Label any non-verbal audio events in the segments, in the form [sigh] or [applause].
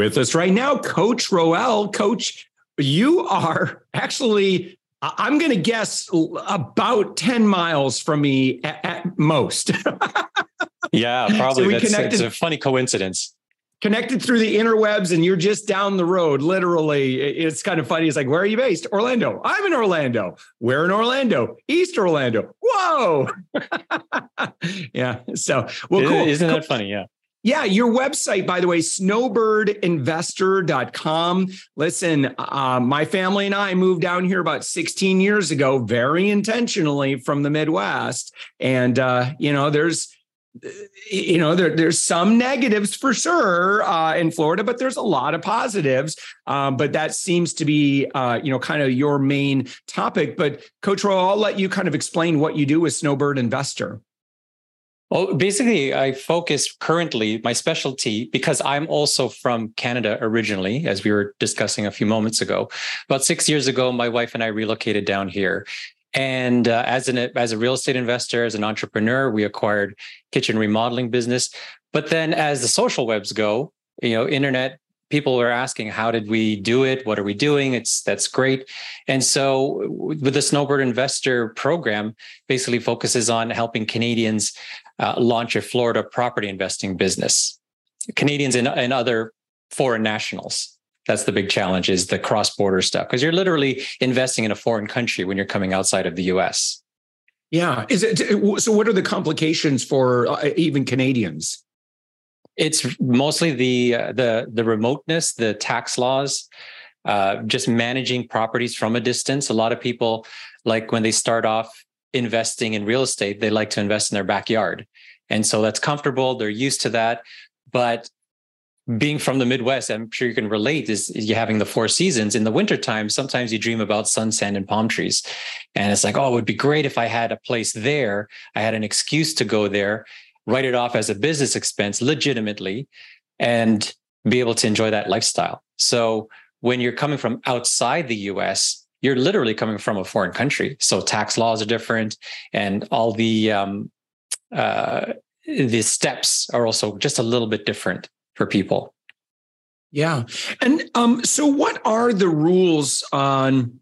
With us right now, Coach Roel. Coach, you are actually, I'm going to guess, about 10 miles from me at, at most. [laughs] yeah, probably. So That's, connected, it's a funny coincidence. Connected through the interwebs, and you're just down the road, literally. It's kind of funny. It's like, where are you based? Orlando. I'm in Orlando. Where in Orlando? East Orlando. Whoa. [laughs] yeah. So, well, cool. Isn't that funny? Yeah. Yeah, your website, by the way, snowbirdinvestor.com. Listen, uh, my family and I moved down here about 16 years ago, very intentionally from the Midwest. And, uh, you know, there's, you know, there, there's some negatives for sure uh, in Florida, but there's a lot of positives. Um, but that seems to be, uh, you know, kind of your main topic. But Coach Roel, I'll let you kind of explain what you do with Snowbird Investor. Well, basically, I focus currently my specialty because I'm also from Canada originally, as we were discussing a few moments ago. About six years ago, my wife and I relocated down here. And uh, as an as a real estate investor, as an entrepreneur, we acquired kitchen remodeling business. But then, as the social webs go, you know, internet people were asking how did we do it what are we doing it's that's great and so with the snowbird investor program basically focuses on helping canadians uh, launch a florida property investing business. Canadians and, and other foreign nationals. That's the big challenge is the cross-border stuff because you're literally investing in a foreign country when you're coming outside of the us yeah. Is it so what are the complications for uh, even canadians? It's mostly the uh, the the remoteness, the tax laws, uh, just managing properties from a distance. A lot of people like when they start off investing in real estate, they like to invest in their backyard, and so that's comfortable. They're used to that, but being from the Midwest, I'm sure you can relate, is you having the four seasons. In the wintertime, sometimes you dream about sun, sand, and palm trees. And it's like, oh, it would be great if I had a place there. I had an excuse to go there write it off as a business expense legitimately and be able to enjoy that lifestyle. So when you're coming from outside the US, you're literally coming from a foreign country. So tax laws are different and all the um, uh, the steps are also just a little bit different for people. Yeah. And um, so what are the rules on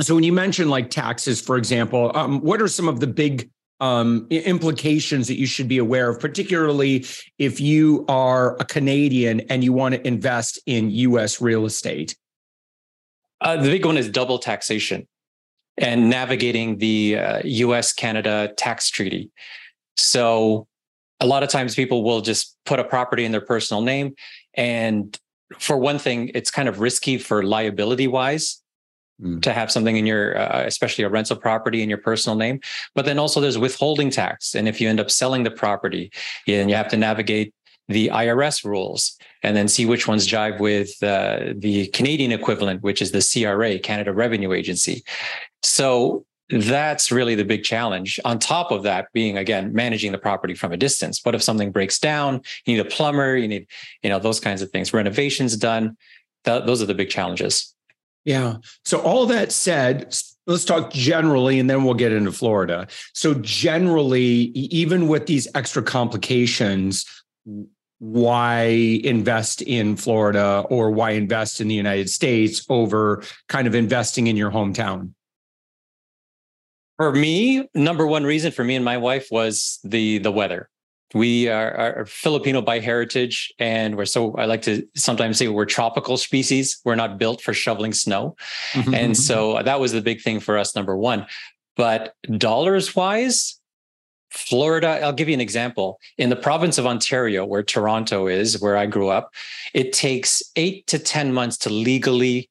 so when you mention like taxes, for example, um, what are some of the big um, implications that you should be aware of, particularly if you are a Canadian and you want to invest in US real estate? Uh, the big one is double taxation and navigating the uh, US Canada tax treaty. So, a lot of times people will just put a property in their personal name. And for one thing, it's kind of risky for liability wise mm. to have something in your, uh, especially a rental property in your personal name. But then also there's withholding tax. And if you end up selling the property, and you have to navigate the IRS rules and then see which ones jive with uh, the Canadian equivalent, which is the CRA, Canada Revenue Agency. So that's really the big challenge. On top of that, being again managing the property from a distance. What if something breaks down? You need a plumber. You need, you know, those kinds of things. Renovations done. Th- those are the big challenges. Yeah. So all that said, let's talk generally and then we'll get into Florida. So generally, even with these extra complications, why invest in Florida or why invest in the United States over kind of investing in your hometown? For me, number one reason for me and my wife was the the weather. we are, are, Filipino by heritage, and we're so I like to sometimes say we're tropical species. We're not built for shoveling snow, mm-hmm. and so that was the big thing for us. Number one, but dollars wise, Florida. I'll give you an example. In the province of Ontario, where Toronto is, where I grew up, it takes eight to ten months to legally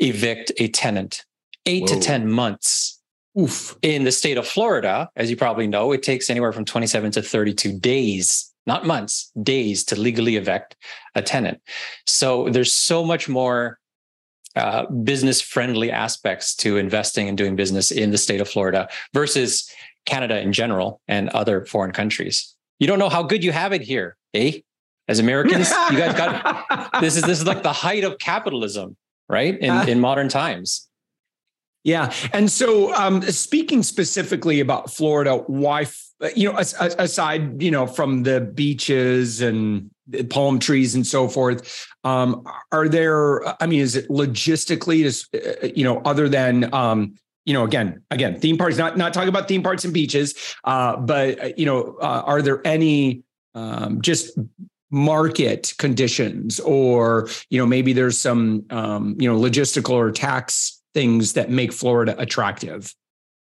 evict a tenant. Eight Whoa. to ten months Oof. In the state of Florida, as you probably know, it takes anywhere from 27 to 32 days, not months, days to legally evict a tenant. So there's so much more uh, business friendly aspects to investing and doing business in the state of Florida versus Canada in general and other foreign countries. You don't know how good you have it here, eh? As Americans, you guys got [laughs] this is this is like the height of capitalism, right? In in modern times. Yeah. And so, um, speaking specifically about Florida, why, you know, aside, you know, from the beaches and palm trees and so forth, um, are there, I mean, is it logistically, is, uh, you know, other than, um, you know, again, again, theme parks, not, not talking about theme parks and beaches, uh, but, uh, you know, uh, are there any um, just market conditions or, you know, maybe there's some, um, you know, logistical or tax things that make Florida attractive?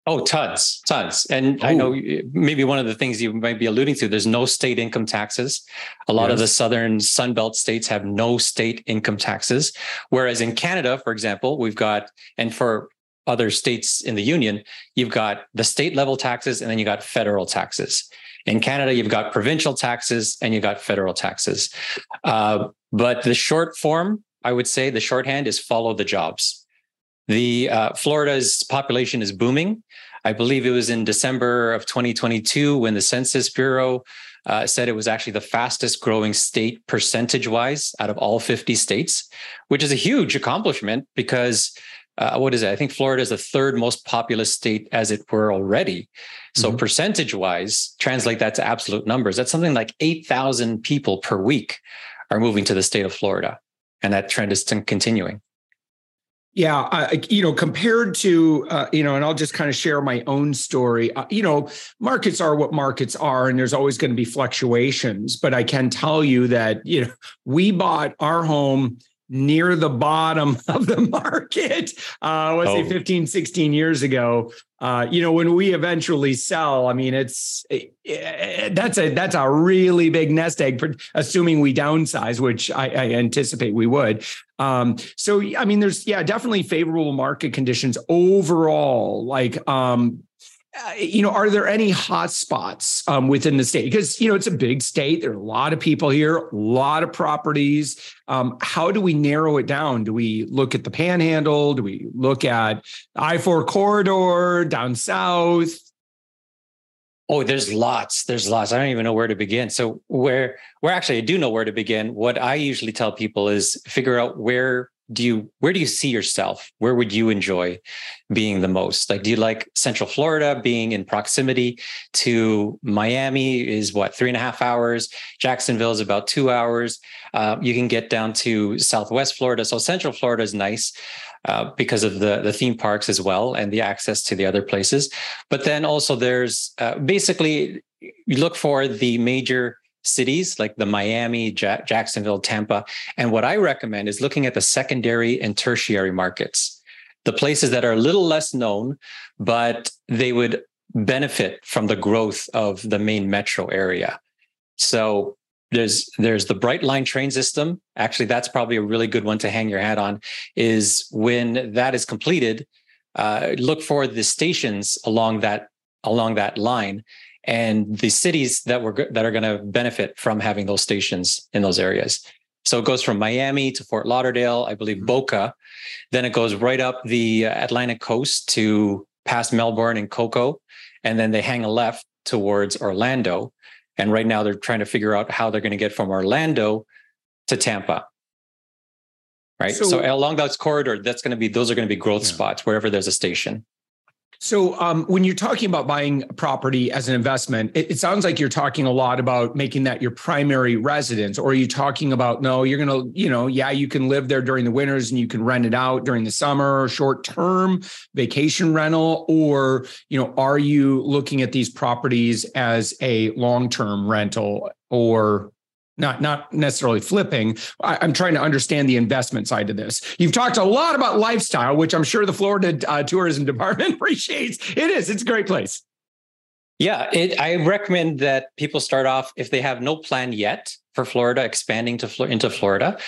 Oh, tons, tons. And oh. I know maybe one of the things you might be alluding to, there's no state income taxes. A lot yes. of the southern Sunbelt states have no state income taxes. Whereas in Canada, for example, we've got, and for other states in the union, you've got the state level taxes and then you got federal taxes. In Canada, you've got provincial taxes and you got federal taxes. Uh, but the short form, I would say the shorthand is follow the jobs. The uh, Florida's population is booming. I believe it was in December of 2022 when the Census Bureau uh, said it was actually the fastest growing state percentage wise out of all 50 states, which is a huge accomplishment because uh, what is it? I think Florida is the third most populous state as it were already. So mm-hmm. percentage wise, translate that to absolute numbers. That's something like 8,000 people per week are moving to the state of Florida. And that trend is continuing. Yeah, uh, you know, compared to uh, you know, and I'll just kind of share my own story. Uh, you know, markets are what markets are, and there's always going to be fluctuations. But I can tell you that you know, we bought our home near the bottom [laughs] of the market, uh, let's oh. say 15, 16 years ago. Uh, you know, when we eventually sell, I mean, it's it, it, that's a that's a really big nest egg, for, assuming we downsize, which I, I anticipate we would. Um, so, I mean, there's yeah, definitely favorable market conditions overall. Like, um, uh, you know, are there any hot spots um, within the state? Because you know it's a big state. There are a lot of people here, a lot of properties. Um, how do we narrow it down? Do we look at the Panhandle? Do we look at I four corridor down south? Oh, there's lots. There's lots. I don't even know where to begin. So where where actually I do know where to begin. What I usually tell people is figure out where do you where do you see yourself? Where would you enjoy being the most? Like do you like central florida being in proximity to miami is what three and a half hours? Jacksonville is about two hours. Uh, you can get down to southwest florida. So central florida is nice uh, because of the the theme parks as well and the access to the other places. But then also there's uh, basically you look for the major cities like the Miami, Jacksonville, Tampa. And what I recommend is looking at the secondary and tertiary markets, the places that are a little less known, but they would benefit from the growth of the main metro area. So there's there's the Brightline train system. Actually, that's probably a really good one to hang your hat on. Is when that is completed, uh, look for the stations along that along that line and the cities that were that are going to benefit from having those stations in those areas. So it goes from Miami to Fort Lauderdale, I believe mm-hmm. Boca, then it goes right up the Atlantic coast to past Melbourne and Cocoa, and then they hang a left towards Orlando. And right now they're trying to figure out how they're going to get from Orlando to Tampa. Right. So, so along that corridor, that's going to be those are going to be growth yeah. spots wherever there's a station. So, um, when you're talking about buying property as an investment, it, it, sounds like you're talking a lot about making that your primary residence. Or are you talking about no, you're to, you know, yeah, you can live there during the winters and you can rent it out during the summer, short term vacation rental, or you know, are you looking at these properties as a long term rental or not not necessarily flipping. I, am trying to understand the investment side of this. You've talked a lot about lifestyle, which I'm sure the Florida uh, tourism department [laughs] appreciates. It is. It's a great place. Yeah, it, I recommend that people start off if they have no plan yet for Florida, expanding to into Florida.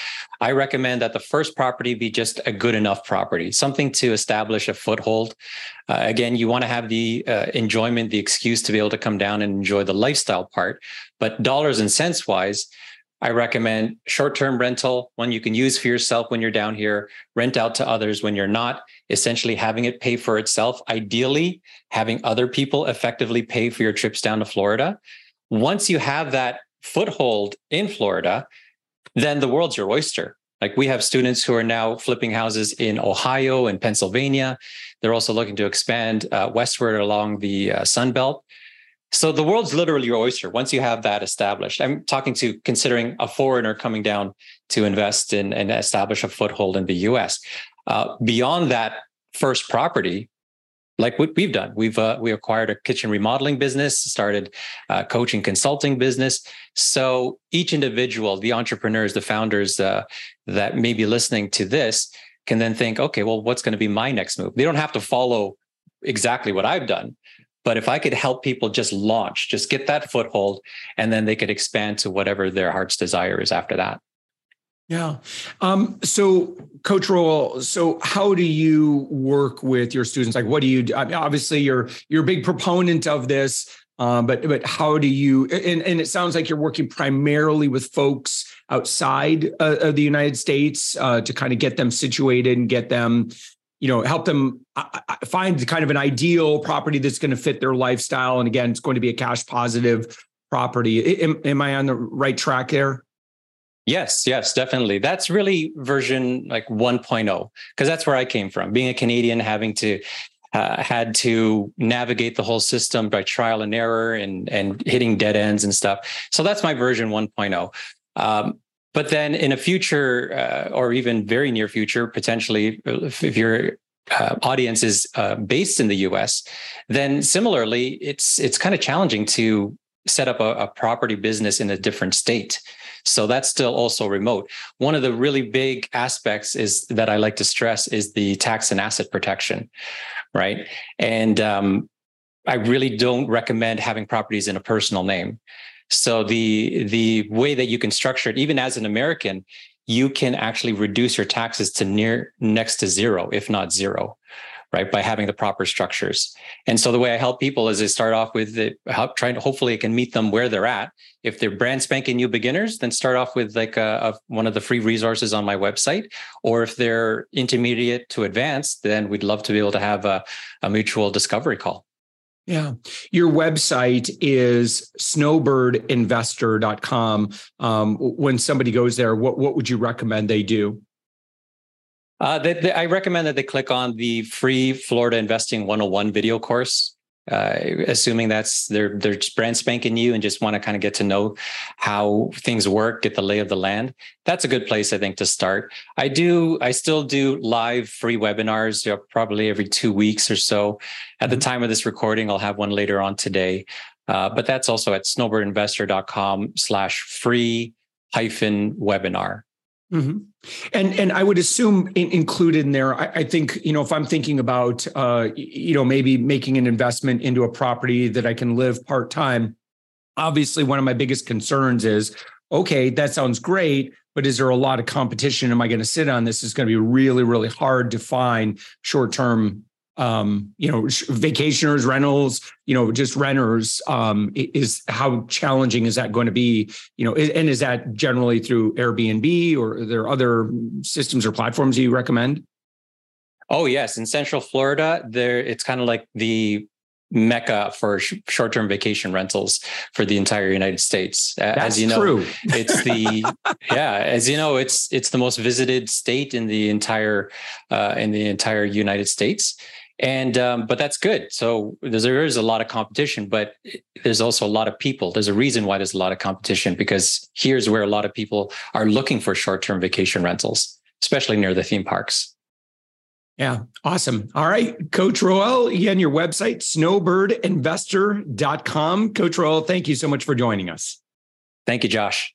I recommend that the first property be just a good enough property, something to establish a foothold. Uh, again, you want to have the uh, enjoyment, the excuse to be able to come down and enjoy the lifestyle part. But dollars and cents wise, I recommend short term rental, one you can use for yourself when you're down here, rent out to others when you're not, essentially having it pay for itself. Ideally, having other people effectively pay for your trips down to Florida. Once you have that foothold in Florida, then the world's your oyster. Like we have students who are now flipping houses in Ohio and Pennsylvania. They're also looking to expand uh, westward along the uh, Sun Belt. So the world's literally your oyster once you have that established. I'm talking to considering a foreigner coming down to invest in and establish a foothold in the US. Uh, beyond that first property, like what we've done, we've uh, we acquired a kitchen remodeling business, started uh, coaching consulting business. So each individual, the entrepreneurs, the founders uh, that may be listening to this, can then think, okay, well, what's going to be my next move? They don't have to follow exactly what I've done, but if I could help people just launch, just get that foothold, and then they could expand to whatever their heart's desire is after that. Yeah. Um, so, Coach Roel, so how do you work with your students? Like, what do you? Do? I mean, obviously, you're you're a big proponent of this, um, but but how do you? And, and it sounds like you're working primarily with folks outside uh, of the United States uh, to kind of get them situated and get them you know help them uh, uh, find kind of an ideal property that's going to fit their lifestyle and again it's going to be a cash positive property am, am i on the right track there Yes, yes, definitely. That's really version like 1.0 because that's where I came from. Being a Canadian, having to uh, had to navigate the whole system by trial and error and and hitting dead ends and stuff. So that's my version 1.0. Um, but then in a future uh, or even very near future, potentially, if, if your uh, audience is uh, based in the U.S., then similarly, it's it's kind of challenging to set up a, a property business in a different state. So that's still also remote. One of the really big aspects is that I like to stress is the tax and asset protection, right? And um, I really don't recommend having properties in a personal name. So the the way that you can structure it, even as an American, you can actually reduce your taxes to near next to zero, if not zero, right? By having the proper structures. And so the way I help people is I start off with the help trying to hopefully I can meet them where they're at. If they're brand spanking new beginners, then start off with like a, a, one of the free resources on my website. Or if they're intermediate to advanced, then we'd love to be able to have a, a mutual discovery call. Yeah. Your website is snowbirdinvestor.com. Um, when somebody goes there, what, what would you recommend they do? Uh, they, they, I recommend that they click on the free Florida Investing 101 video course uh, assuming that's they're they're brand spanking new and just want to kind of get to know how things work, get the lay of the land. That's a good place, I think, to start. I do, I still do live free webinars, you know, probably every two weeks or so. At the mm-hmm. time of this recording, I'll have one later on today. Uh, but that's also at snowbirdinvestor.com slash free hyphen webinar. Mm-hmm. And and I would assume in, included in there, I, I, think you know if I'm thinking about uh, you know maybe making an investment into a property that I can live part time. Obviously, one of my biggest concerns is okay, that sounds great, but is there a lot of competition? Am I going to sit on this? It's going to be really really hard to find short term um, you know, vacationers, rentals, you know, just renters, um, is how challenging is that going to be? You know, and is that generally through Airbnb or are there other systems or platforms you recommend? Oh yes, in Central Florida, there it's kind of like the mecca for sh- short-term vacation rentals for the entire United States. That's as you know, true. it's the [laughs] yeah, as you know, it's it's the most visited state in the entire uh, in the entire United States. And um, but that's good. So there is a lot of competition but there's also a lot of people. There's a reason why there's a lot of competition because here's where a lot of people are looking for short-term vacation rentals especially near the theme parks. Yeah awesome. All right coach roel again your website snowbirdinvestor.com coach roel thank you so much for joining us. Thank you josh